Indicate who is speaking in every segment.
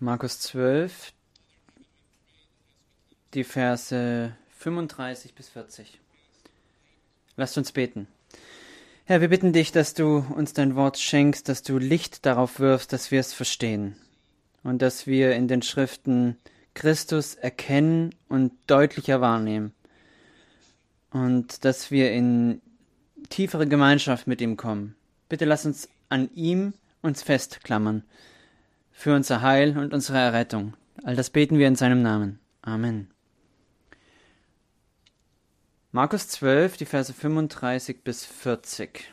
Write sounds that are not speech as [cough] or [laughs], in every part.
Speaker 1: Markus 12, die Verse 35 bis 40. Lasst uns beten. Herr, wir bitten dich, dass du uns dein Wort schenkst, dass du Licht darauf wirfst, dass wir es verstehen und dass wir in den Schriften Christus erkennen und deutlicher wahrnehmen und dass wir in tiefere Gemeinschaft mit ihm kommen. Bitte lass uns an ihm uns festklammern für unser Heil und unsere Errettung. All das beten wir in seinem Namen. Amen. Markus 12, die Verse 35 bis 40.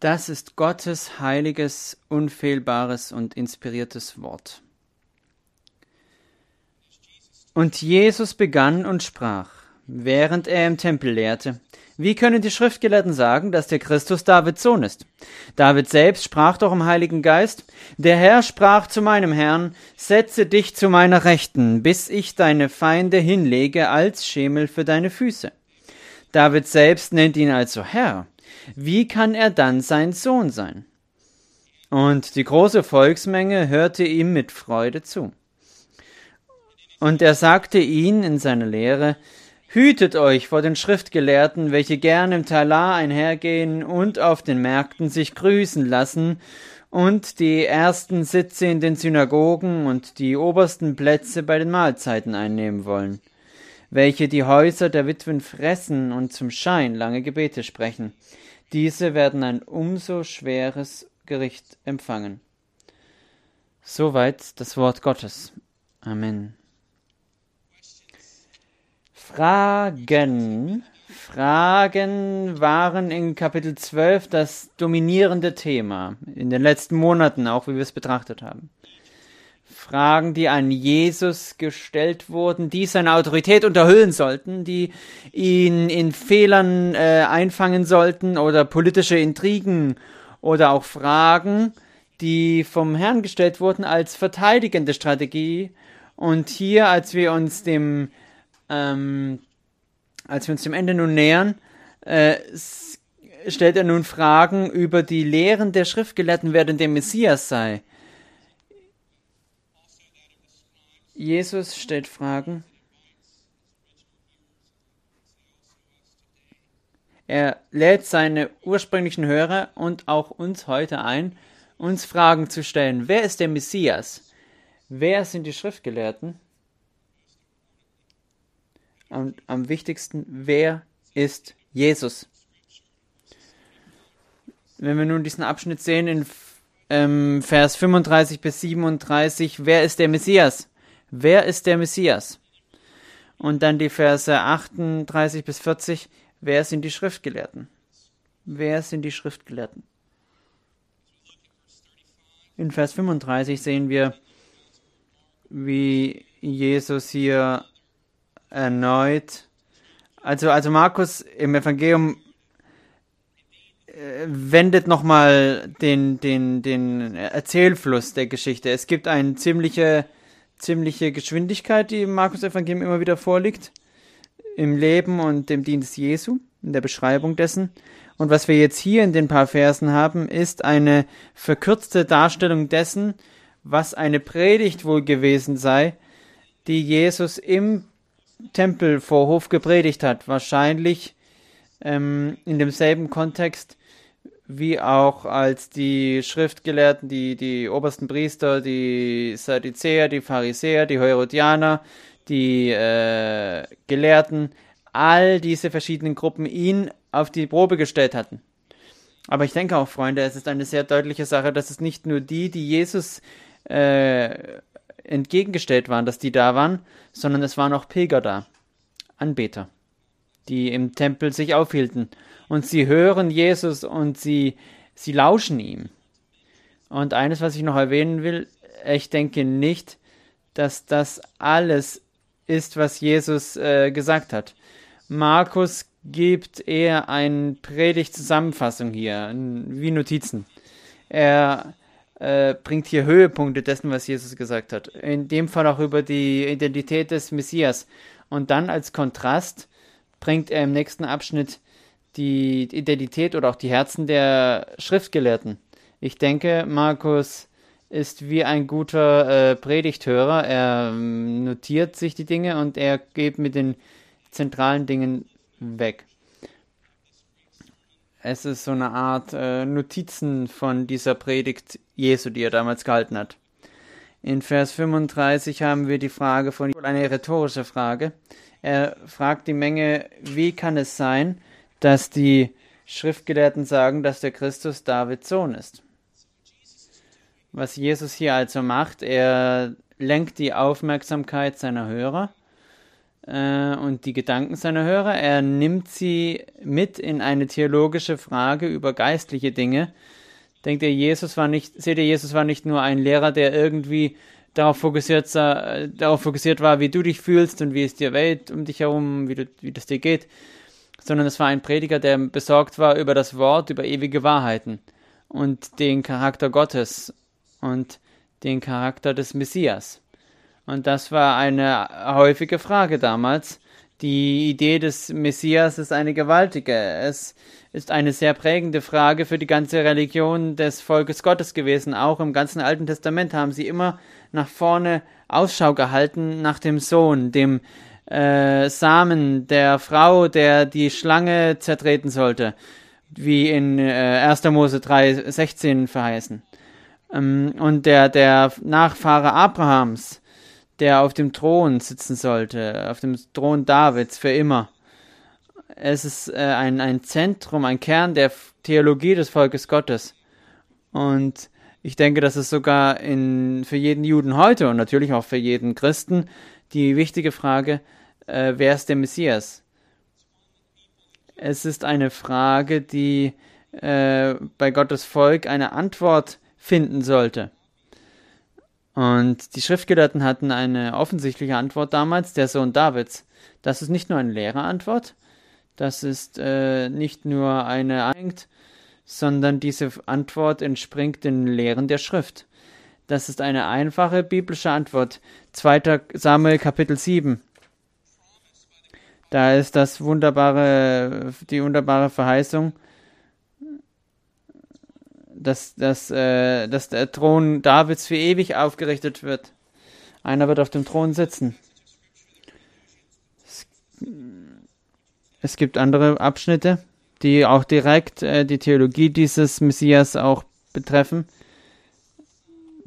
Speaker 1: Das ist Gottes heiliges, unfehlbares und inspiriertes Wort. Und Jesus begann und sprach, während er im Tempel lehrte, wie können die Schriftgelehrten sagen, dass der Christus Davids Sohn ist? David selbst sprach doch im Heiligen Geist, der Herr sprach zu meinem Herrn, setze dich zu meiner Rechten, bis ich deine Feinde hinlege als Schemel für deine Füße. David selbst nennt ihn also Herr. Wie kann er dann sein Sohn sein? Und die große Volksmenge hörte ihm mit Freude zu. Und er sagte ihn in seiner Lehre, Hütet euch vor den Schriftgelehrten, welche gern im Talar einhergehen und auf den Märkten sich grüßen lassen und die ersten Sitze in den Synagogen und die obersten Plätze bei den Mahlzeiten einnehmen wollen, welche die Häuser der Witwen fressen und zum Schein lange Gebete sprechen. Diese werden ein umso schweres Gericht empfangen. Soweit das Wort Gottes. Amen. Fragen. Fragen waren in Kapitel 12 das dominierende Thema. In den letzten Monaten auch, wie wir es betrachtet haben. Fragen, die an Jesus gestellt wurden, die seine Autorität unterhüllen sollten, die ihn in Fehlern äh, einfangen sollten oder politische Intrigen oder auch Fragen, die vom Herrn gestellt wurden als verteidigende Strategie. Und hier, als wir uns dem ähm, als wir uns dem Ende nun nähern, äh, stellt er nun Fragen über die Lehren der Schriftgelehrten, wer denn der Messias sei. Jesus stellt Fragen. Er lädt seine ursprünglichen Hörer und auch uns heute ein, uns Fragen zu stellen. Wer ist der Messias? Wer sind die Schriftgelehrten? Und am wichtigsten, wer ist Jesus? Wenn wir nun diesen Abschnitt sehen in ähm, Vers 35 bis 37, wer ist der Messias? Wer ist der Messias? Und dann die Verse 38 bis 40, wer sind die Schriftgelehrten? Wer sind die Schriftgelehrten? In Vers 35 sehen wir, wie Jesus hier erneut. Also, also Markus im Evangelium äh, wendet nochmal den, den, den Erzählfluss der Geschichte. Es gibt eine ziemliche, ziemliche Geschwindigkeit, die im Markus Evangelium immer wieder vorliegt. Im Leben und dem Dienst Jesu, in der Beschreibung dessen. Und was wir jetzt hier in den paar Versen haben, ist eine verkürzte Darstellung dessen, was eine Predigt wohl gewesen sei, die Jesus im Tempelvorhof gepredigt hat. Wahrscheinlich ähm, in demselben Kontext wie auch als die Schriftgelehrten, die, die obersten Priester, die Sadduzäer, die Pharisäer, die Herodianer, die äh, Gelehrten, all diese verschiedenen Gruppen ihn auf die Probe gestellt hatten. Aber ich denke auch, Freunde, es ist eine sehr deutliche Sache, dass es nicht nur die, die Jesus äh, entgegengestellt waren, dass die da waren, sondern es waren auch Pilger da, Anbeter, die im Tempel sich aufhielten. Und sie hören Jesus und sie, sie lauschen ihm. Und eines, was ich noch erwähnen will, ich denke nicht, dass das alles ist, was Jesus äh, gesagt hat. Markus gibt eher eine Predigtzusammenfassung hier, wie Notizen. Er äh, bringt hier Höhepunkte dessen, was Jesus gesagt hat. In dem Fall auch über die Identität des Messias. Und dann als Kontrast bringt er im nächsten Abschnitt die Identität oder auch die Herzen der Schriftgelehrten Ich denke, Markus ist wie ein guter äh, Predigthörer. Er ähm, notiert sich die Dinge und er geht mit den zentralen Dingen weg. Es ist so eine Art äh, Notizen von dieser Predigt Jesu, die er damals gehalten hat. In Vers 35 haben wir die Frage von eine rhetorische Frage. Er fragt die Menge, wie kann es sein, dass die Schriftgelehrten sagen, dass der Christus Davids Sohn ist? Was Jesus hier also macht, er lenkt die Aufmerksamkeit seiner Hörer und die Gedanken seiner Hörer. Er nimmt sie mit in eine theologische Frage über geistliche Dinge. Denkt ihr, Jesus war nicht, seht ihr, Jesus war nicht nur ein Lehrer, der irgendwie darauf fokussiert, äh, darauf fokussiert war, wie du dich fühlst und wie es dir weht um dich herum, wie, du, wie das dir geht, sondern es war ein Prediger, der besorgt war über das Wort, über ewige Wahrheiten und den Charakter Gottes und den Charakter des Messias. Und das war eine häufige Frage damals. Die Idee des Messias ist eine gewaltige. Es ist eine sehr prägende Frage für die ganze Religion des Volkes Gottes gewesen. Auch im ganzen Alten Testament haben sie immer nach vorne Ausschau gehalten nach dem Sohn, dem äh, Samen der Frau, der die Schlange zertreten sollte, wie in äh, 1. Mose 3, 16 verheißen. Ähm, und der, der Nachfahre Abrahams, der auf dem Thron sitzen sollte, auf dem Thron Davids für immer. Es ist äh, ein, ein Zentrum, ein Kern der Theologie des Volkes Gottes. Und ich denke, das ist sogar in, für jeden Juden heute und natürlich auch für jeden Christen die wichtige Frage, äh, wer ist der Messias? Es ist eine Frage, die äh, bei Gottes Volk eine Antwort finden sollte. Und die Schriftgelehrten hatten eine offensichtliche Antwort damals, der Sohn Davids. Das ist nicht nur eine leere Antwort, das ist äh, nicht nur eine sondern diese Antwort entspringt den Lehren der Schrift. Das ist eine einfache biblische Antwort. 2. Samuel Kapitel 7. Da ist das wunderbare, die wunderbare Verheißung, dass, dass, äh, dass der Thron Davids für ewig aufgerichtet wird. Einer wird auf dem Thron sitzen. Es, es gibt andere Abschnitte, die auch direkt äh, die Theologie dieses Messias auch betreffen.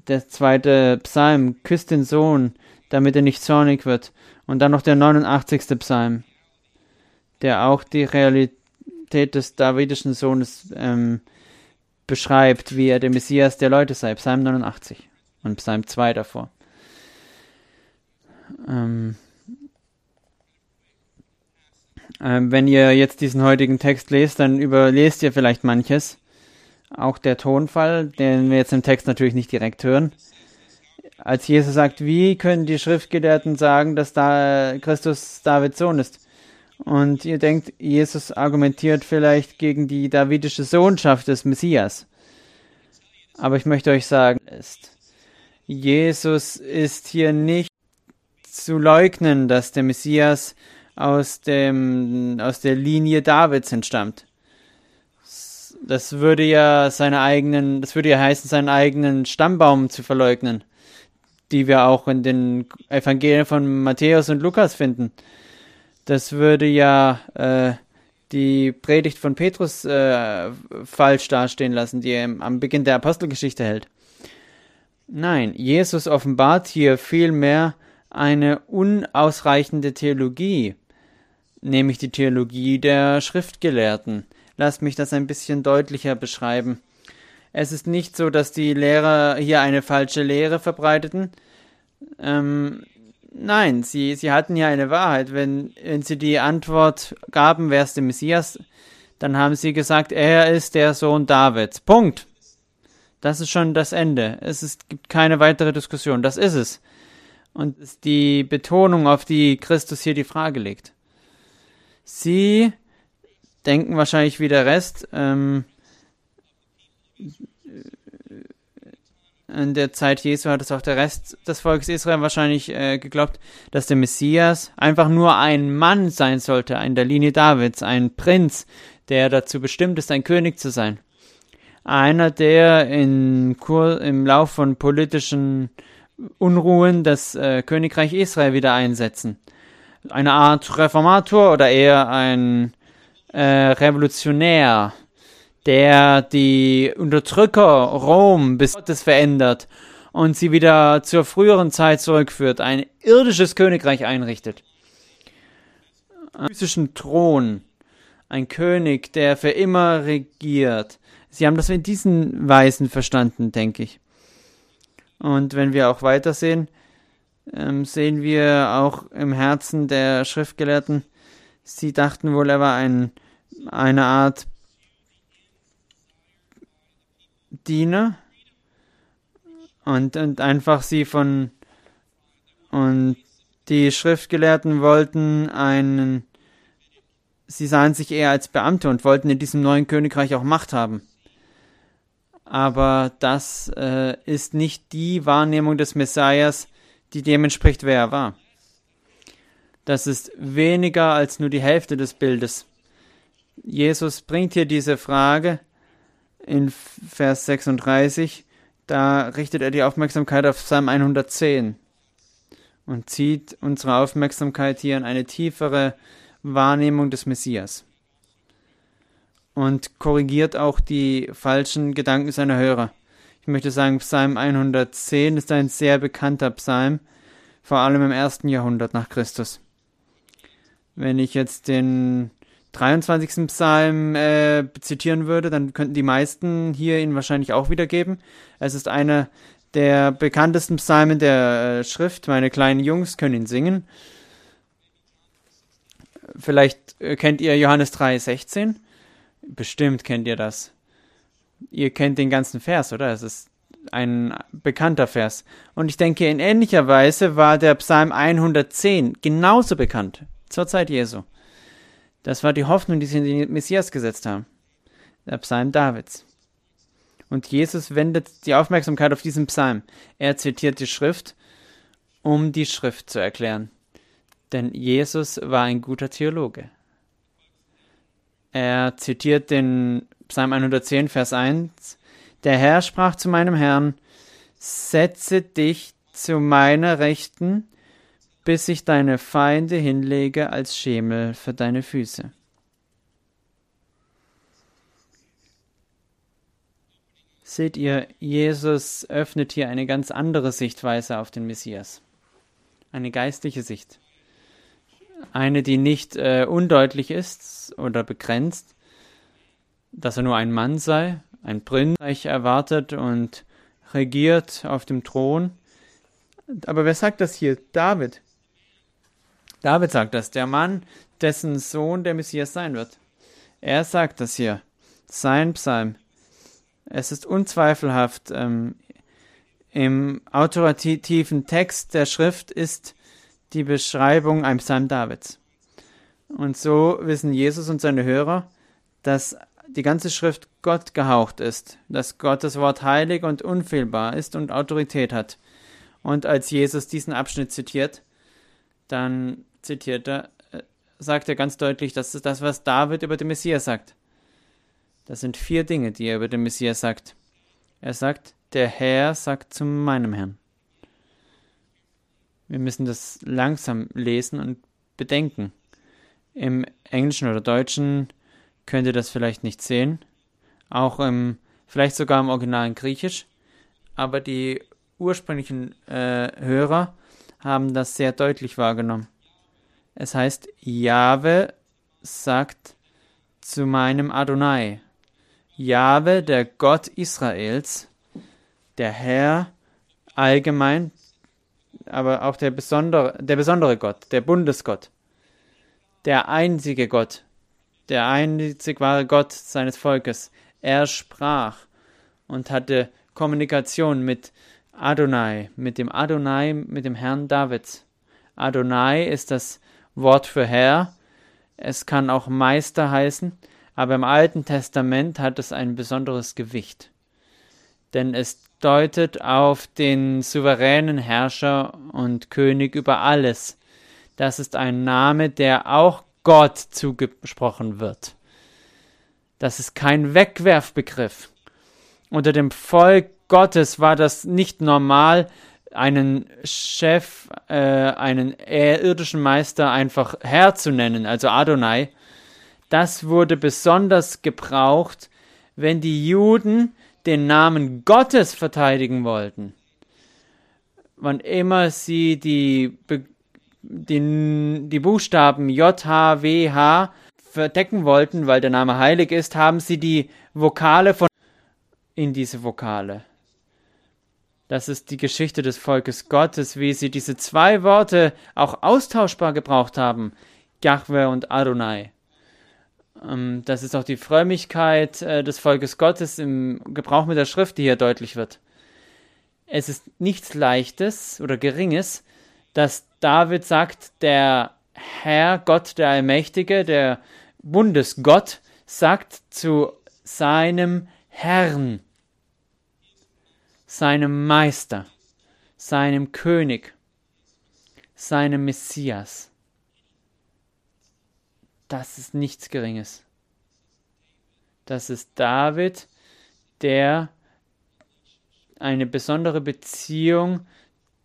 Speaker 1: Der zweite Psalm, küsst den Sohn, damit er nicht zornig wird. Und dann noch der 89. Psalm, der auch die Realität des davidischen Sohnes ähm, beschreibt, wie er der Messias der Leute sei. Psalm 89 und Psalm 2 davor. Ähm, ähm, wenn ihr jetzt diesen heutigen Text lest, dann überlest ihr vielleicht manches. Auch der Tonfall, den wir jetzt im Text natürlich nicht direkt hören. Als Jesus sagt, wie können die Schriftgelehrten sagen, dass da Christus Davids Sohn ist? Und ihr denkt, Jesus argumentiert vielleicht gegen die davidische Sohnschaft des Messias. Aber ich möchte euch sagen, ist, Jesus ist hier nicht zu leugnen, dass der Messias aus dem, aus der Linie Davids entstammt. Das würde ja seine eigenen, das würde ja heißen, seinen eigenen Stammbaum zu verleugnen, die wir auch in den Evangelien von Matthäus und Lukas finden das würde ja äh, die Predigt von Petrus äh, falsch dastehen lassen, die er am Beginn der Apostelgeschichte hält. Nein, Jesus offenbart hier vielmehr eine unausreichende Theologie, nämlich die Theologie der Schriftgelehrten. Lasst mich das ein bisschen deutlicher beschreiben. Es ist nicht so, dass die Lehrer hier eine falsche Lehre verbreiteten. Ähm, Nein, sie, sie hatten ja eine Wahrheit. Wenn, wenn sie die Antwort gaben, wer ist der Messias, dann haben sie gesagt, er ist der Sohn Davids. Punkt. Das ist schon das Ende. Es ist, gibt keine weitere Diskussion. Das ist es. Und ist die Betonung, auf die Christus hier die Frage legt. Sie denken wahrscheinlich wie der Rest, ähm, in der Zeit Jesu hat es auch der Rest des Volkes Israel wahrscheinlich äh, geglaubt, dass der Messias einfach nur ein Mann sein sollte, in der Linie Davids, ein Prinz, der dazu bestimmt ist, ein König zu sein. einer, der in Kur im Lauf von politischen Unruhen das äh, Königreich Israel wieder einsetzen. Eine Art Reformator oder eher ein äh, Revolutionär, der die Unterdrücker Rom bis Gottes verändert und sie wieder zur früheren Zeit zurückführt, ein irdisches Königreich einrichtet. Einen physischen Thron, ein König, der für immer regiert. Sie haben das in diesen Weisen verstanden, denke ich. Und wenn wir auch weitersehen, ähm, sehen wir auch im Herzen der Schriftgelehrten, sie dachten wohl, er war ein, eine Art Diener und, und einfach sie von und die Schriftgelehrten wollten einen sie sahen sich eher als Beamte und wollten in diesem neuen Königreich auch Macht haben aber das äh, ist nicht die Wahrnehmung des Messias, die dem entspricht, wer er war. Das ist weniger als nur die Hälfte des Bildes. Jesus bringt hier diese Frage in Vers 36, da richtet er die Aufmerksamkeit auf Psalm 110 und zieht unsere Aufmerksamkeit hier in eine tiefere Wahrnehmung des Messias und korrigiert auch die falschen Gedanken seiner Hörer. Ich möchte sagen, Psalm 110 ist ein sehr bekannter Psalm, vor allem im ersten Jahrhundert nach Christus. Wenn ich jetzt den 23. Psalm äh, zitieren würde, dann könnten die meisten hier ihn wahrscheinlich auch wiedergeben. Es ist einer der bekanntesten Psalmen der äh, Schrift. Meine kleinen Jungs können ihn singen. Vielleicht äh, kennt ihr Johannes 3,16. Bestimmt kennt ihr das. Ihr kennt den ganzen Vers, oder? Es ist ein bekannter Vers. Und ich denke, in ähnlicher Weise war der Psalm 110 genauso bekannt zur Zeit Jesu. Das war die Hoffnung, die sie in den Messias gesetzt haben. Der Psalm Davids. Und Jesus wendet die Aufmerksamkeit auf diesen Psalm. Er zitiert die Schrift, um die Schrift zu erklären. Denn Jesus war ein guter Theologe. Er zitiert den Psalm 110, Vers 1. Der Herr sprach zu meinem Herrn, setze dich zu meiner Rechten, bis ich deine Feinde hinlege als Schemel für deine Füße. Seht ihr, Jesus öffnet hier eine ganz andere Sichtweise auf den Messias. Eine geistliche Sicht. Eine, die nicht äh, undeutlich ist oder begrenzt, dass er nur ein Mann sei, ein Prinz erwartet und regiert auf dem Thron. Aber wer sagt das hier? David. David sagt das, der Mann, dessen Sohn der Messias sein wird. Er sagt das hier. Sein Psalm. Es ist unzweifelhaft. Ähm, Im autorativen Text der Schrift ist die Beschreibung einem Psalm Davids. Und so wissen Jesus und seine Hörer, dass die ganze Schrift Gott gehaucht ist, dass Gottes Wort heilig und unfehlbar ist und Autorität hat. Und als Jesus diesen Abschnitt zitiert, dann zitiert er, äh, sagt er ganz deutlich, das ist das, was David über den Messias sagt. Das sind vier Dinge, die er über den Messias sagt. Er sagt, der Herr sagt zu meinem Herrn. Wir müssen das langsam lesen und bedenken. Im Englischen oder Deutschen könnt ihr das vielleicht nicht sehen. Auch im, vielleicht sogar im originalen Griechisch. Aber die ursprünglichen äh, Hörer haben das sehr deutlich wahrgenommen. Es heißt, Jahwe sagt zu meinem Adonai. Jahwe, der Gott Israels, der Herr allgemein aber auch der besondere, der besondere Gott, der Bundesgott, der einzige Gott, der einzig wahre Gott seines Volkes. Er sprach und hatte Kommunikation mit Adonai, mit dem Adonai, mit dem Herrn Davids. Adonai ist das Wort für Herr. Es kann auch Meister heißen, aber im Alten Testament hat es ein besonderes Gewicht. Denn es deutet auf den souveränen Herrscher und König über alles. Das ist ein Name, der auch Gott zugesprochen wird. Das ist kein Wegwerfbegriff. unter dem Volk Gottes war das nicht normal, einen Chef, äh, einen irdischen Meister einfach Herr zu nennen, also Adonai. Das wurde besonders gebraucht, wenn die Juden den Namen Gottes verteidigen wollten. Wann immer sie die, die, die Buchstaben J, H, W, H verdecken wollten, weil der Name heilig ist, haben sie die Vokale von in diese Vokale. Das ist die Geschichte des Volkes Gottes, wie sie diese zwei Worte auch austauschbar gebraucht haben, Jahwe und Adonai. Ähm, das ist auch die Frömmigkeit äh, des Volkes Gottes im Gebrauch mit der Schrift, die hier deutlich wird. Es ist nichts Leichtes oder Geringes, dass David sagt, der Herr, Gott, der Allmächtige, der Bundesgott, sagt zu seinem Herrn, seinem Meister, seinem König, seinem Messias. Das ist nichts Geringes. Das ist David, der eine besondere Beziehung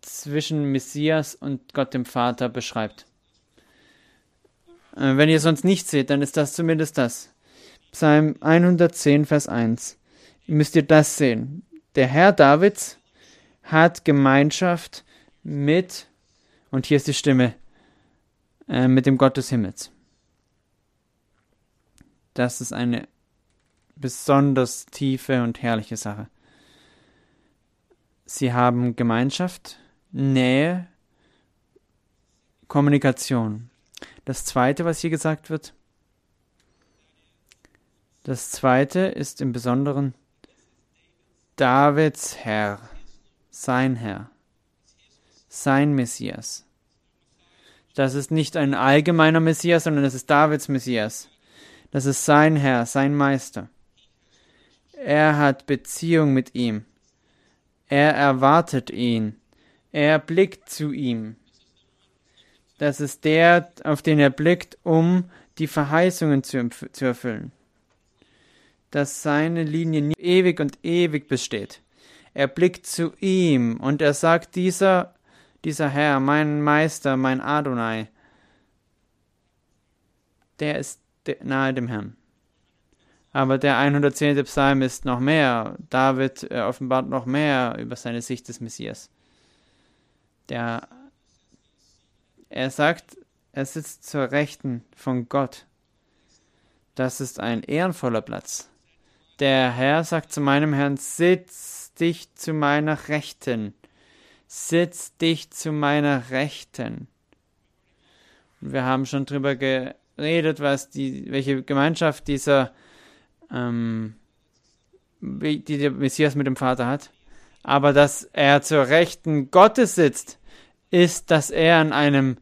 Speaker 1: zwischen Messias und Gott dem Vater beschreibt. Äh, wenn ihr sonst nichts seht, dann ist das zumindest das. Psalm 110, Vers 1. Müsst ihr das sehen der Herr Davids hat Gemeinschaft mit, und hier ist die Stimme, äh, mit dem Gott des Himmels. Das ist eine besonders tiefe und herrliche Sache. Sie haben Gemeinschaft, Nähe, Kommunikation. Das zweite, was hier gesagt wird, das zweite ist im Besonderen Davids Herr, sein Herr, sein Messias. Das ist nicht ein allgemeiner Messias, sondern das ist Davids Messias. Das ist sein Herr, sein Meister. Er hat Beziehung mit ihm. Er erwartet ihn. Er blickt zu ihm. Das ist der, auf den er blickt, um die Verheißungen zu, zu erfüllen dass seine Linie ewig und ewig besteht. Er blickt zu ihm und er sagt, dieser, dieser Herr, mein Meister, mein Adonai, der ist nahe dem Herrn. Aber der 110. Psalm ist noch mehr. David offenbart noch mehr über seine Sicht des Messias. Der, er sagt, er sitzt zur Rechten von Gott. Das ist ein ehrenvoller Platz. Der Herr sagt zu meinem Herrn, sitz dich zu meiner Rechten. Sitz dich zu meiner Rechten. wir haben schon drüber geredet, was die, welche Gemeinschaft dieser, ähm, die der Messias mit dem Vater hat. Aber dass er zur Rechten Gottes sitzt, ist, dass er an einem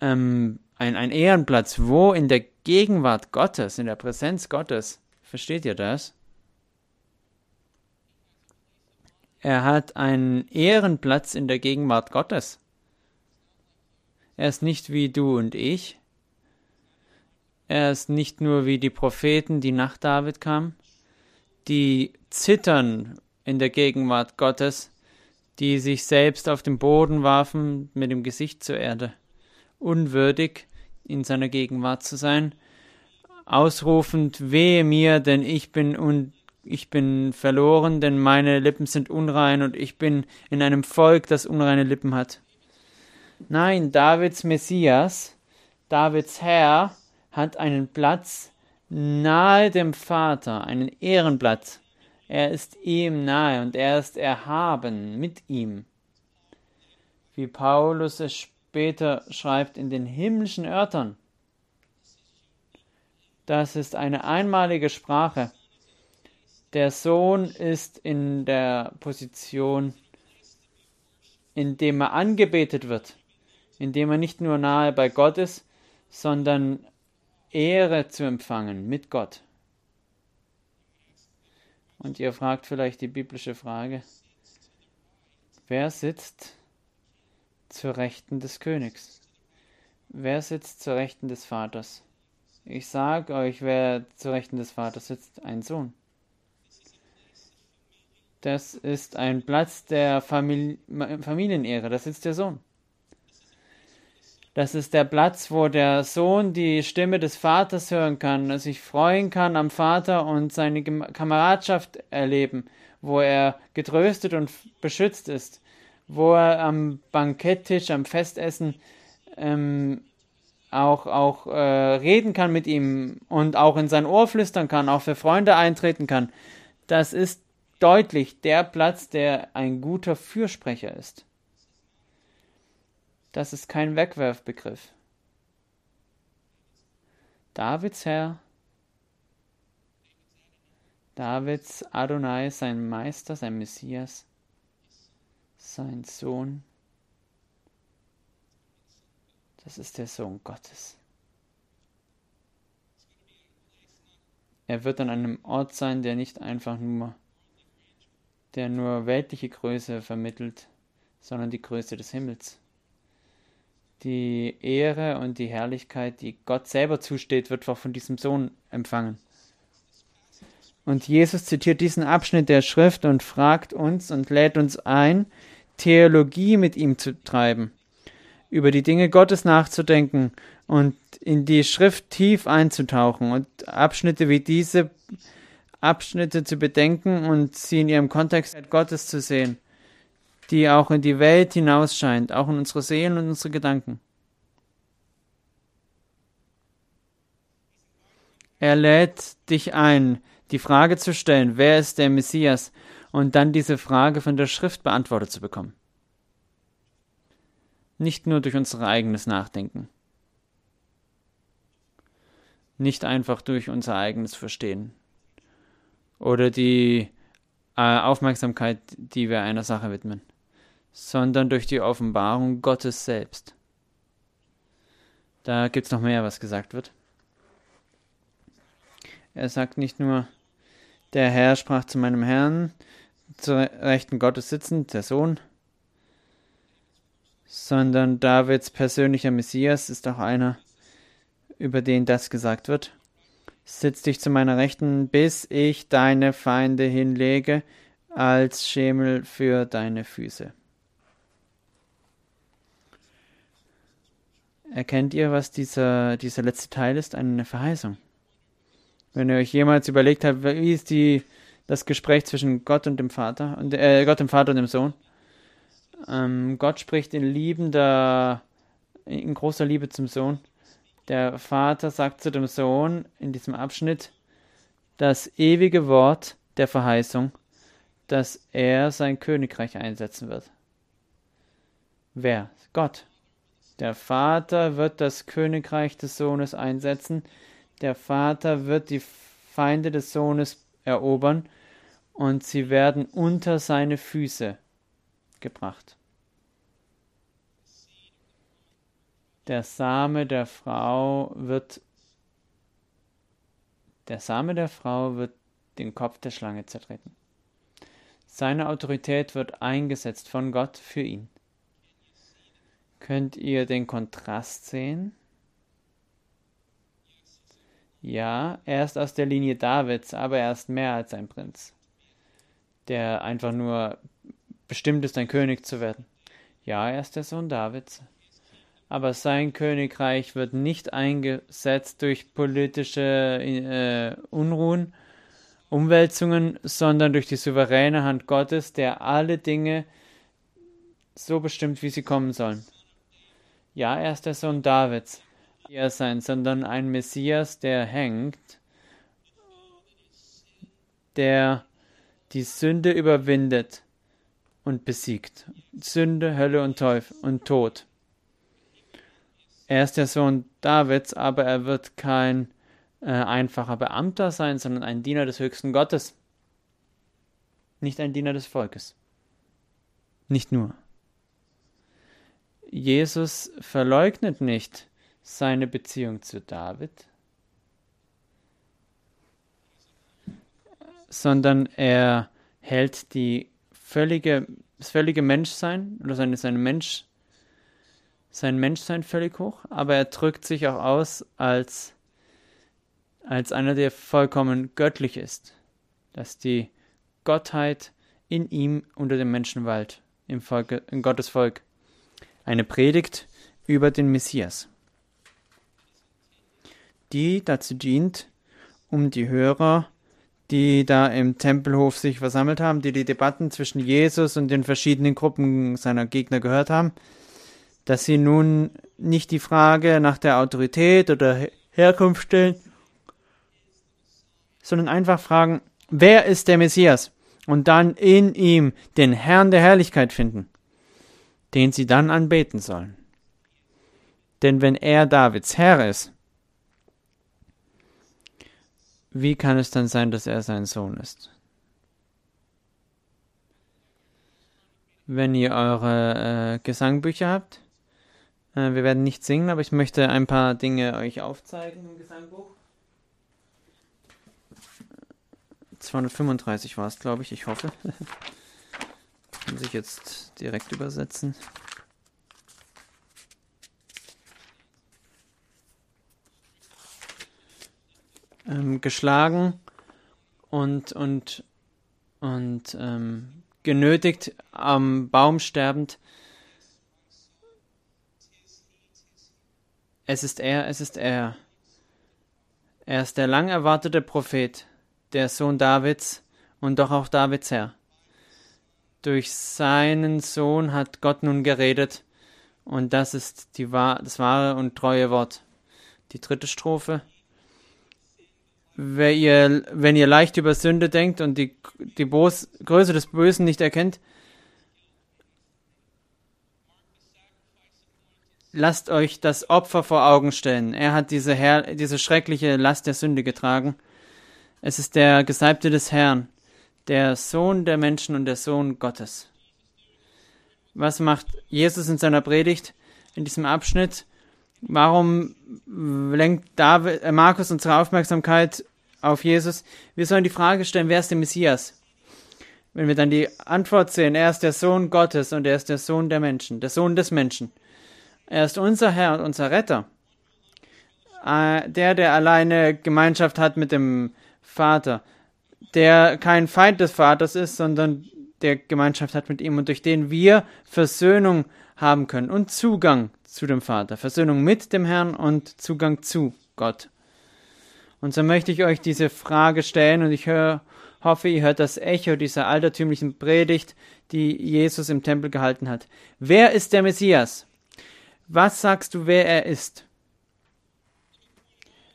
Speaker 1: ähm, ein, ein Ehrenplatz, wo in der Gegenwart Gottes, in der Präsenz Gottes. Versteht ihr das? Er hat einen Ehrenplatz in der Gegenwart Gottes. Er ist nicht wie du und ich. Er ist nicht nur wie die Propheten, die nach David kamen, die zittern in der Gegenwart Gottes, die sich selbst auf den Boden warfen mit dem Gesicht zur Erde, unwürdig in seiner Gegenwart zu sein, ausrufend, wehe mir, denn ich bin un ich bin verloren, denn meine Lippen sind unrein und ich bin in einem Volk, das unreine Lippen hat. Nein, Davids Messias, Davids Herr, hat einen Platz nahe dem Vater, einen Ehrenplatz. Er ist ihm nahe und er ist erhaben mit ihm. Wie Paulus es später schreibt in den himmlischen Örtern. Das ist eine einmalige Sprache. Der Sohn ist in der Position, in dem er angebetet wird, in dem er nicht nur nahe bei Gott ist, sondern Ehre zu empfangen mit Gott. Und ihr fragt vielleicht die biblische Frage, wer sitzt zur Rechten des Königs? Wer sitzt zur Rechten des Vaters? Ich sage euch, wer zur Rechten des Vaters sitzt, ein Sohn. Das ist ein Platz der Famili Familienehre. Das ist der Sohn. Das ist der Platz, wo der Sohn die Stimme des Vaters hören kann, sich freuen kann am Vater und seine Kameradschaft erleben, wo er getröstet und beschützt ist, wo er am Banketttisch, am Festessen ähm, auch, auch äh, reden kann mit ihm und auch in sein Ohr flüstern kann, auch für Freunde eintreten kann. Das ist deutlich der Platz, der ein guter Fürsprecher ist. Das ist kein Wegwerfbegriff. Davids Herr, Davids Adonai, sein Meister, sein Messias, sein Sohn, das ist der Sohn Gottes. Er wird an einem Ort sein, der nicht einfach nur, der nur weltliche Größe vermittelt, sondern die Größe des Himmels die Ehre und die Herrlichkeit, die Gott selber zusteht, wird auch von diesem Sohn empfangen. Und Jesus zitiert diesen Abschnitt der Schrift und fragt uns und lädt uns ein, Theologie mit ihm zu treiben, über die Dinge Gottes nachzudenken und in die Schrift tief einzutauchen und Abschnitte wie diese Abschnitte zu bedenken und sie in ihrem Kontext Gottes zu sehen die auch in die Welt hinaus scheint, auch in unsere Seelen und unsere Gedanken. Er lädt dich ein, die Frage zu stellen, wer ist der Messias, und dann diese Frage von der Schrift beantwortet zu bekommen. Nicht nur durch unser eigenes Nachdenken. Nicht einfach durch unser eigenes Verstehen. Oder die äh, Aufmerksamkeit, die wir einer Sache widmen sondern durch die Offenbarung Gottes selbst. Da gibt es noch mehr, was gesagt wird. Er sagt nicht nur, der Herr sprach zu meinem Herrn, zur Rechten Gottes sitzend, der Sohn, sondern Davids persönlicher Messias ist auch einer, über den das gesagt wird. Sitz dich zu meiner Rechten, bis ich deine Feinde hinlege als Schemel für deine Füße. Erkennt ihr, was dieser, dieser letzte Teil ist? Eine Verheißung. Wenn ihr euch jemals überlegt habt, wie ist die, das Gespräch zwischen Gott und dem Vater, und, äh, Gott dem Vater und dem Sohn? Ähm, Gott spricht in liebender, in großer Liebe zum Sohn. Der Vater sagt zu dem Sohn in diesem Abschnitt das ewige Wort der Verheißung, dass er sein Königreich einsetzen wird. Wer? Gott. Der Vater wird das Königreich des Sohnes einsetzen. Der Vater wird die Feinde des Sohnes erobern und sie werden unter seine Füße gebracht. Der Same der Frau wird der Same der Frau wird den Kopf der Schlange zertreten. Seine Autorität wird eingesetzt von Gott für ihn. Könnt ihr den Kontrast sehen? Ja, er ist aus der Linie Davids, aber er ist mehr als ein Prinz, der einfach nur bestimmt ist, ein König zu werden. Ja, er ist der Sohn Davids, aber sein Königreich wird nicht eingesetzt durch politische äh, Unruhen, Umwälzungen, sondern durch die souveräne Hand Gottes, der alle Dinge so bestimmt, wie sie kommen sollen. Ja, er ist der Sohn Davids. Er sein, sondern ein Messias, der hängt, der die Sünde überwindet und besiegt. Sünde, Hölle und Teufel und Tod. Er ist der Sohn Davids, aber er wird kein äh, einfacher Beamter sein, sondern ein Diener des höchsten Gottes. Nicht ein Diener des Volkes. Nicht nur. Jesus verleugnet nicht seine Beziehung zu David, sondern er hält die völlige, das völlige Menschsein oder seine, seine Mensch, sein Menschsein völlig hoch, aber er drückt sich auch aus als, als einer, der vollkommen göttlich ist, dass die Gottheit in ihm unter dem Menschenwald, im, Volke, in Gottes. Eine Predigt über den Messias, die dazu dient, um die Hörer, die da im Tempelhof sich versammelt haben, die die Debatten zwischen Jesus und den verschiedenen Gruppen seiner Gegner gehört haben, dass sie nun nicht die Frage nach der Autorität oder Herkunft stellen, sondern einfach fragen, wer ist der Messias? Und dann in ihm den Herrn der Herrlichkeit finden, den sie dann anbeten sollen. Denn wenn er Davids Herr ist, wie kann es dann sein, dass er sein Sohn ist? Wenn ihr eure äh, Gesangbücher habt, äh, wir werden nicht singen, aber ich möchte ein paar Dinge euch aufzeigen im Gesangbuch. 235 war es, glaube ich, ich hoffe. [laughs] Muss ich jetzt direkt übersetzen. Ähm, geschlagen und, und, und ähm, genötigt, am Baum sterbend. Es ist er, es ist er. Er ist der lang erwartete Prophet der Sohn Davids und doch auch Davids Herr. Durch seinen Sohn hat Gott nun geredet und das ist die, das wahre und treue Wort. Die dritte Strophe. Wenn ihr, wenn ihr leicht über Sünde denkt und die, die Bos, Größe des Bösen nicht erkennt, lasst euch das Opfer vor Augen stellen. Er hat diese, Herr, diese schreckliche Last der Sünde getragen es ist der Gesalbte des Herrn, der Sohn der Menschen und der Sohn Gottes. Was macht Jesus in seiner Predigt in diesem Abschnitt? Warum lenkt David, äh, Markus unsere Aufmerksamkeit auf Jesus? Wir sollen die Frage stellen, wer ist der Messias? Wenn wir dann die Antwort sehen, er ist der Sohn Gottes und er ist der Sohn der Menschen, der Sohn des Menschen. Er ist unser Herr und unser Retter. Äh, der, der alleine Gemeinschaft hat mit dem Vater, der kein Feind des Vaters ist, sondern der Gemeinschaft hat mit ihm und durch den wir Versöhnung haben können und Zugang zu dem Vater, Versöhnung mit dem Herrn und Zugang zu Gott. Und so möchte ich euch diese Frage stellen und ich hör, hoffe, ihr hört das Echo dieser altertümlichen Predigt, die Jesus im Tempel gehalten hat. Wer ist der Messias? Was sagst du, wer er ist?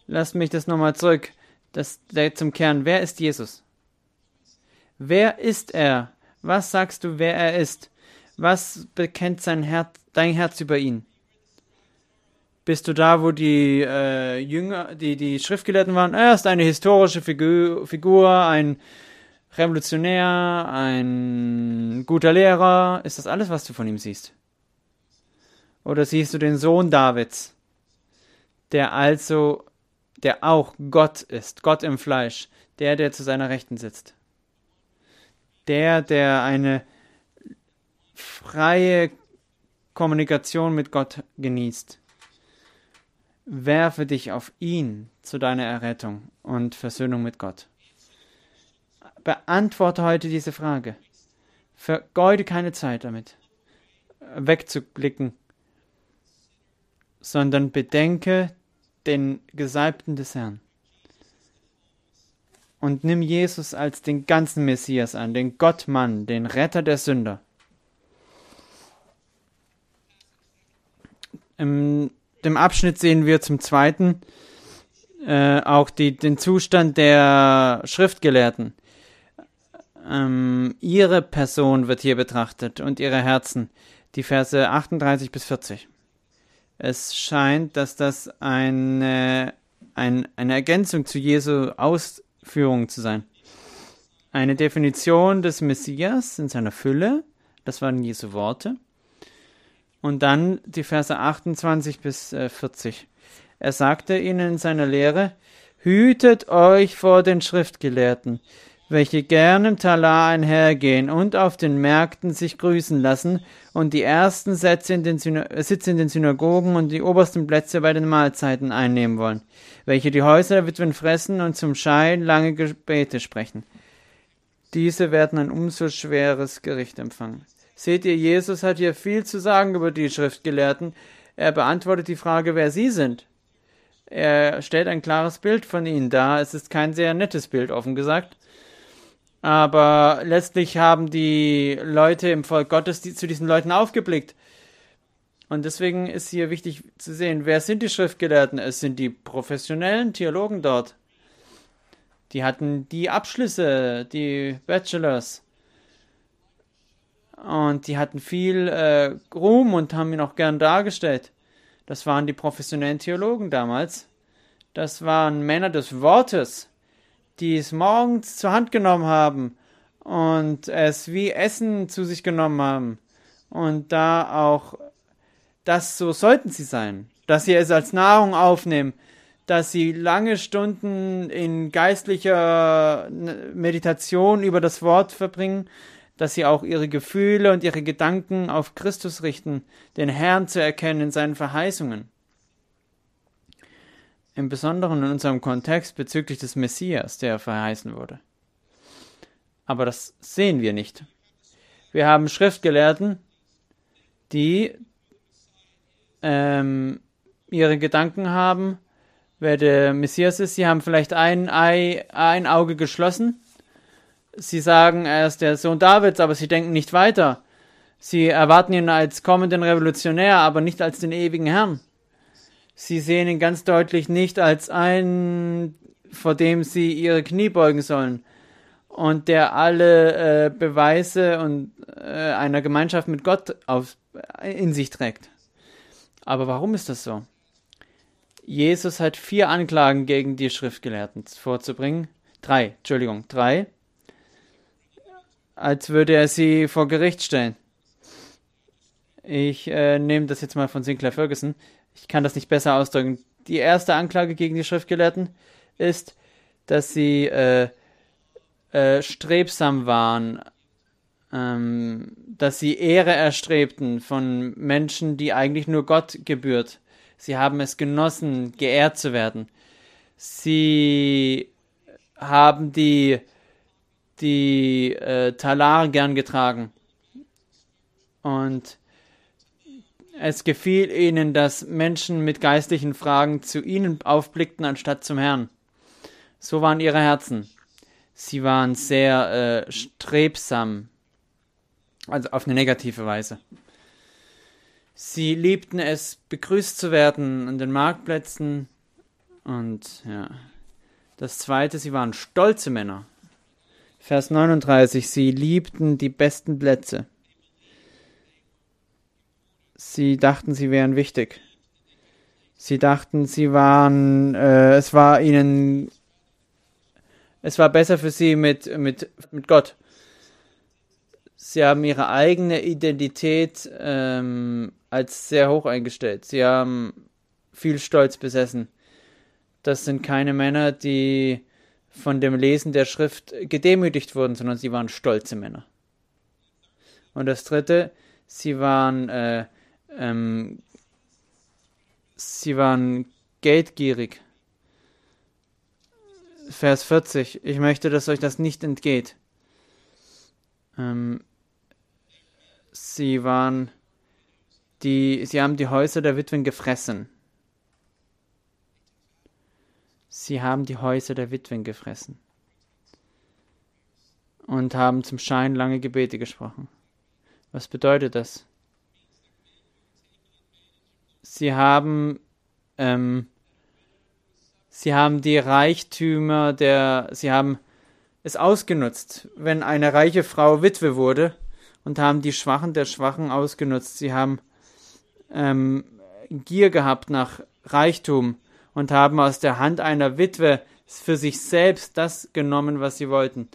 Speaker 1: Lasst mich das nochmal zurück das, zum Kern. Wer ist Jesus? Wer ist er? Was sagst du, wer er ist? Was bekennt sein Herz, dein Herz über ihn? Bist du da, wo die äh, Jünger, die, die Schriftgelehrten waren? Er ist eine historische Figur, Figur, ein Revolutionär, ein guter Lehrer. Ist das alles, was du von ihm siehst? Oder siehst du den Sohn Davids, der also der auch Gott ist, Gott im Fleisch, der, der zu seiner Rechten sitzt. Der, der eine freie Kommunikation mit Gott genießt. Werfe dich auf ihn zu deiner Errettung und Versöhnung mit Gott. Beantworte heute diese Frage. Vergeude keine Zeit damit, wegzublicken, sondern bedenke den Gesalbten des Herrn. Und nimm Jesus als den ganzen Messias an, den Gottmann, den Retter der Sünder. Im dem Abschnitt sehen wir zum Zweiten äh, auch die, den Zustand der Schriftgelehrten. Ähm, ihre Person wird hier betrachtet und ihre Herzen, die Verse 38 bis 40. Es scheint, dass das eine, ein, eine Ergänzung zu Jesu Ausführung zu sein. Eine Definition des Messias in seiner Fülle, das waren Jesu Worte. Und dann die Verse 28 bis 40. Äh, er sagte ihnen in seiner Lehre, Hütet euch vor den Schriftgelehrten, welche gern im Talar einhergehen und auf den Märkten sich grüßen lassen und die ersten Sätze in den Sitze in den Synagogen und die obersten Plätze bei den Mahlzeiten einnehmen wollen, welche die Häuser der Witwen fressen und zum Schein lange Gebete sprechen. Diese werden ein umso schweres Gericht empfangen. Seht ihr, Jesus hat hier viel zu sagen über die Schriftgelehrten. Er beantwortet die Frage, wer sie sind. Er stellt ein klares Bild von ihnen dar. Es ist kein sehr nettes Bild, offen gesagt. Aber letztlich haben die Leute im Volk Gottes die, zu diesen Leuten aufgeblickt. Und deswegen ist hier wichtig zu sehen, wer sind die Schriftgelehrten? Es sind die professionellen Theologen dort. Die hatten die Abschlüsse, die Bachelors. Und die hatten viel äh, Ruhm und haben ihn auch gern dargestellt. Das waren die professionellen Theologen damals. Das waren Männer des Wortes, die es morgens zur Hand genommen haben und es wie Essen zu sich genommen haben. Und da auch, das so sollten sie sein, dass sie es als Nahrung aufnehmen, dass sie lange Stunden in geistlicher Meditation über das Wort verbringen, dass sie auch ihre Gefühle und ihre Gedanken auf Christus richten, den Herrn zu erkennen in seinen Verheißungen. Im Besonderen in unserem Kontext bezüglich des Messias, der verheißen wurde. Aber das sehen wir nicht. Wir haben Schriftgelehrten, die ähm, ihre Gedanken haben wer der Messias ist. Sie haben vielleicht ein, Ei, ein Auge geschlossen. Sie sagen, er ist der Sohn Davids, aber sie denken nicht weiter. Sie erwarten ihn als kommenden Revolutionär, aber nicht als den ewigen Herrn. Sie sehen ihn ganz deutlich nicht als einen, vor dem sie ihre Knie beugen sollen und der alle äh, Beweise und äh, einer Gemeinschaft mit Gott auf, in sich trägt. Aber warum ist das so? Jesus hat vier Anklagen gegen die Schriftgelehrten vorzubringen. Drei, Entschuldigung, drei. Als würde er sie vor Gericht stellen. Ich äh, nehme das jetzt mal von Sinclair Ferguson. Ich kann das nicht besser ausdrücken. Die erste Anklage gegen die Schriftgelehrten ist, dass sie äh, äh, strebsam waren, ähm, dass sie Ehre erstrebten von Menschen, die eigentlich nur Gott gebührt. Sie haben es genossen, geehrt zu werden. Sie haben die, die äh, Talar gern getragen. Und es gefiel ihnen, dass Menschen mit geistlichen Fragen zu ihnen aufblickten, anstatt zum Herrn. So waren ihre Herzen. Sie waren sehr äh, strebsam, also auf eine negative Weise. Sie liebten es, begrüßt zu werden an den Marktplätzen. Und ja. Das zweite, sie waren stolze Männer. Vers 39, sie liebten die besten Plätze. Sie dachten, sie wären wichtig. Sie dachten, sie waren, äh, es war ihnen, es war besser für sie mit, mit, mit Gott. Sie haben ihre eigene Identität ähm, als sehr hoch eingestellt. Sie haben viel Stolz besessen. Das sind keine Männer, die von dem Lesen der Schrift gedemütigt wurden, sondern sie waren stolze Männer. Und das dritte, sie waren, äh, ähm, sie waren geldgierig. Vers 40. Ich möchte, dass euch das nicht entgeht. Ähm, sie waren die, sie haben die Häuser der Witwen gefressen. Sie haben die Häuser der Witwen gefressen. Und haben zum Schein lange Gebete gesprochen. Was bedeutet das? Sie haben, ähm, sie haben die Reichtümer der, sie haben es ausgenutzt. Wenn eine reiche Frau Witwe wurde, und haben die Schwachen der Schwachen ausgenutzt. Sie haben ähm, Gier gehabt nach Reichtum und haben aus der Hand einer Witwe für sich selbst das genommen, was sie wollten,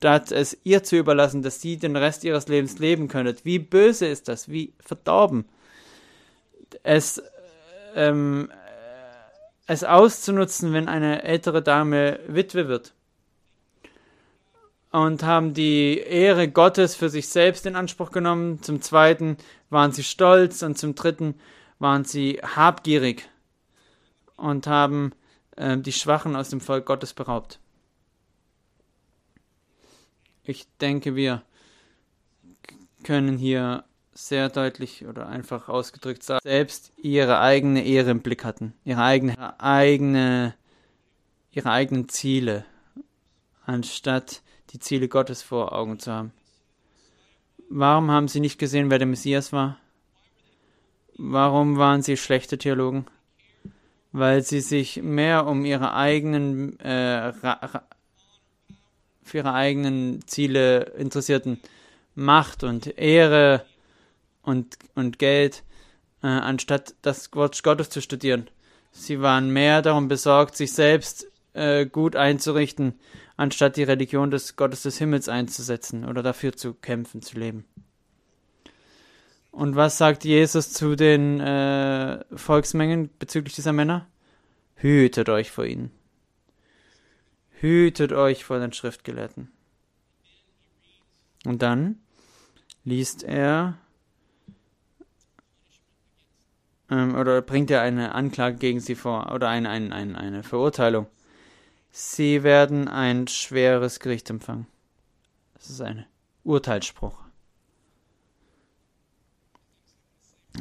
Speaker 1: anstatt es ihr zu überlassen, dass sie den Rest ihres Lebens leben könnte. Wie böse ist das? Wie verdorben? Es, ähm, es auszunutzen, wenn eine ältere Dame Witwe wird und haben die Ehre Gottes für sich selbst in Anspruch genommen. Zum Zweiten waren sie stolz und zum Dritten waren sie habgierig und haben äh, die Schwachen aus dem Volk Gottes beraubt. Ich denke, wir können hier sehr deutlich oder einfach ausgedrückt sagen, selbst ihre eigene Ehre im Blick hatten, ihre eigene, ihre eigene, ihre eigenen Ziele, anstatt die Ziele Gottes vor Augen zu haben. Warum haben sie nicht gesehen, wer der Messias war? Warum waren sie schlechte Theologen? Weil sie sich mehr um ihre eigenen, äh, für ihre eigenen Ziele interessierten. Macht und Ehre und, und Geld, äh, anstatt das Wort Gottes zu studieren. Sie waren mehr darum besorgt, sich selbst äh, gut einzurichten, anstatt die Religion des Gottes des Himmels einzusetzen oder dafür zu kämpfen, zu leben. Und was sagt Jesus zu den äh, Volksmengen bezüglich dieser Männer? Hütet euch vor ihnen. Hütet euch vor den Schriftgelehrten. Und dann liest er ähm, oder bringt er eine Anklage gegen sie vor oder eine, eine, eine, eine Verurteilung. Sie werden ein schweres Gericht empfangen. Das ist ein Urteilsspruch.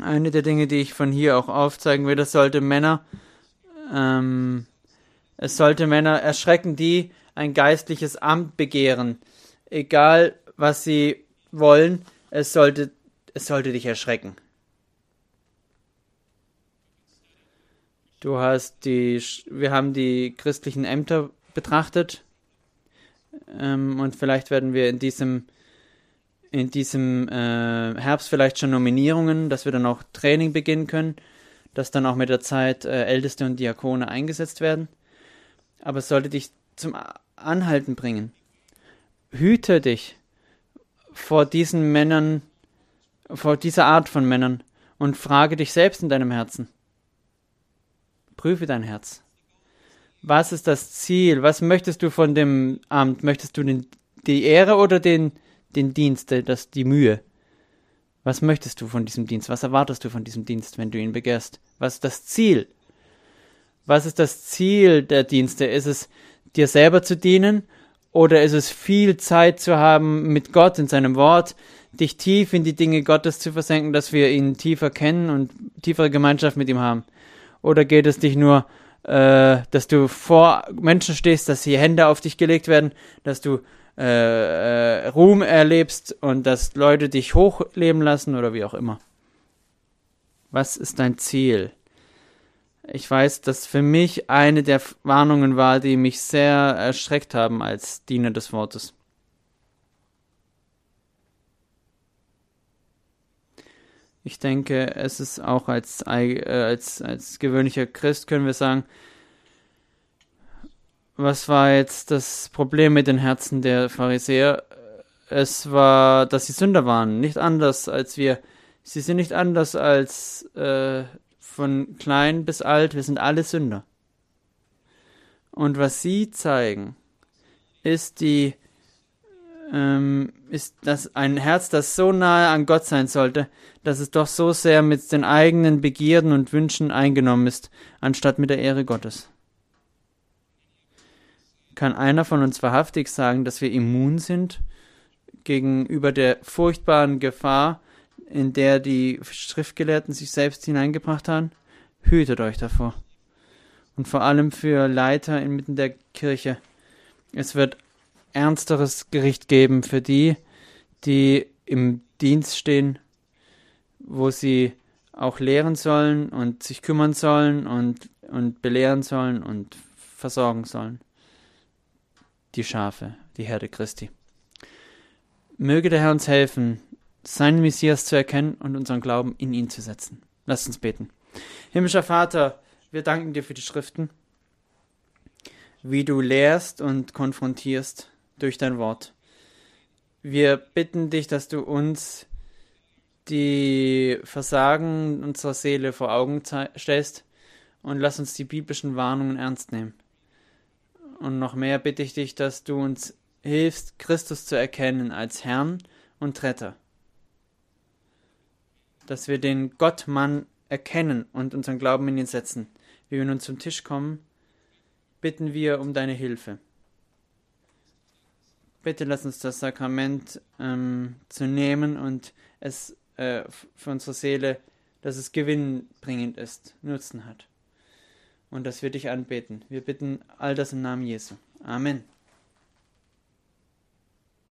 Speaker 1: Eine der Dinge, die ich von hier auch aufzeigen will, das sollte Männer, ähm, es sollte Männer erschrecken, die ein geistliches Amt begehren. Egal, was sie wollen, es sollte, es sollte dich erschrecken. Du hast die, wir haben die christlichen Ämter betrachtet ähm, und vielleicht werden wir in diesem in diesem äh, Herbst vielleicht schon Nominierungen, dass wir dann auch Training beginnen können, dass dann auch mit der Zeit äh, Älteste und Diakone eingesetzt werden. Aber es sollte dich zum Anhalten bringen. Hüte dich vor diesen Männern, vor dieser Art von Männern und frage dich selbst in deinem Herzen. Prüfe dein Herz. Was ist das Ziel? Was möchtest du von dem Amt? Möchtest du den, die Ehre oder den, den Dienst, das, die Mühe? Was möchtest du von diesem Dienst? Was erwartest du von diesem Dienst, wenn du ihn begehrst? Was ist das Ziel? Was ist das Ziel der Dienste? Ist es, dir selber zu dienen? Oder ist es viel Zeit zu haben mit Gott in seinem Wort, dich tief in die Dinge Gottes zu versenken, dass wir ihn tiefer kennen und tiefere Gemeinschaft mit ihm haben? Oder geht es dich nur, äh, dass du vor Menschen stehst, dass die Hände auf dich gelegt werden, dass du äh, äh, Ruhm erlebst und dass Leute dich hochleben lassen oder wie auch immer? Was ist dein Ziel? Ich weiß, dass für mich eine der Warnungen war, die mich sehr erschreckt haben als Diener des Wortes. Ich denke, es ist auch als, äh, als, als gewöhnlicher Christ können wir sagen, was war jetzt das Problem mit den Herzen der Pharisäer? Es war, dass sie Sünder waren, nicht anders als wir. Sie sind nicht anders als äh, von klein bis alt, wir sind alle Sünder. Und was sie zeigen, ist die ähm, ist das ein Herz, das so nahe an Gott sein sollte, dass es doch so sehr mit den eigenen Begierden und Wünschen eingenommen ist, anstatt mit der Ehre Gottes. Kann einer von uns wahrhaftig sagen, dass wir immun sind gegenüber der furchtbaren Gefahr, in der die Schriftgelehrten sich selbst hineingebracht haben? Hütet euch davor. Und vor allem für Leiter inmitten der Kirche. Es wird ernsteres Gericht geben für die, die im Dienst stehen, wo sie auch lehren sollen und sich kümmern sollen und, und belehren sollen und versorgen sollen. Die Schafe, die Herde Christi. Möge der Herr uns helfen, seinen Messias zu erkennen und unseren Glauben in ihn zu setzen. Lasst uns beten. Himmlischer Vater, wir danken dir für die Schriften, wie du lehrst und konfrontierst durch dein Wort. Wir bitten dich, dass du uns die Versagen unserer Seele vor Augen stellst und lass uns die biblischen Warnungen ernst nehmen. Und noch mehr bitte ich dich, dass du uns hilfst, Christus zu erkennen als Herrn und Retter. Dass wir den Gottmann erkennen und unseren Glauben in ihn setzen. Wie wir nun zum Tisch kommen, bitten wir um deine Hilfe bitte lass uns das Sakrament ähm, zu nehmen und es äh, für unsere Seele, dass es gewinnbringend ist, Nutzen hat. Und dass wir dich anbeten. Wir bitten all das im Namen Jesu. Amen.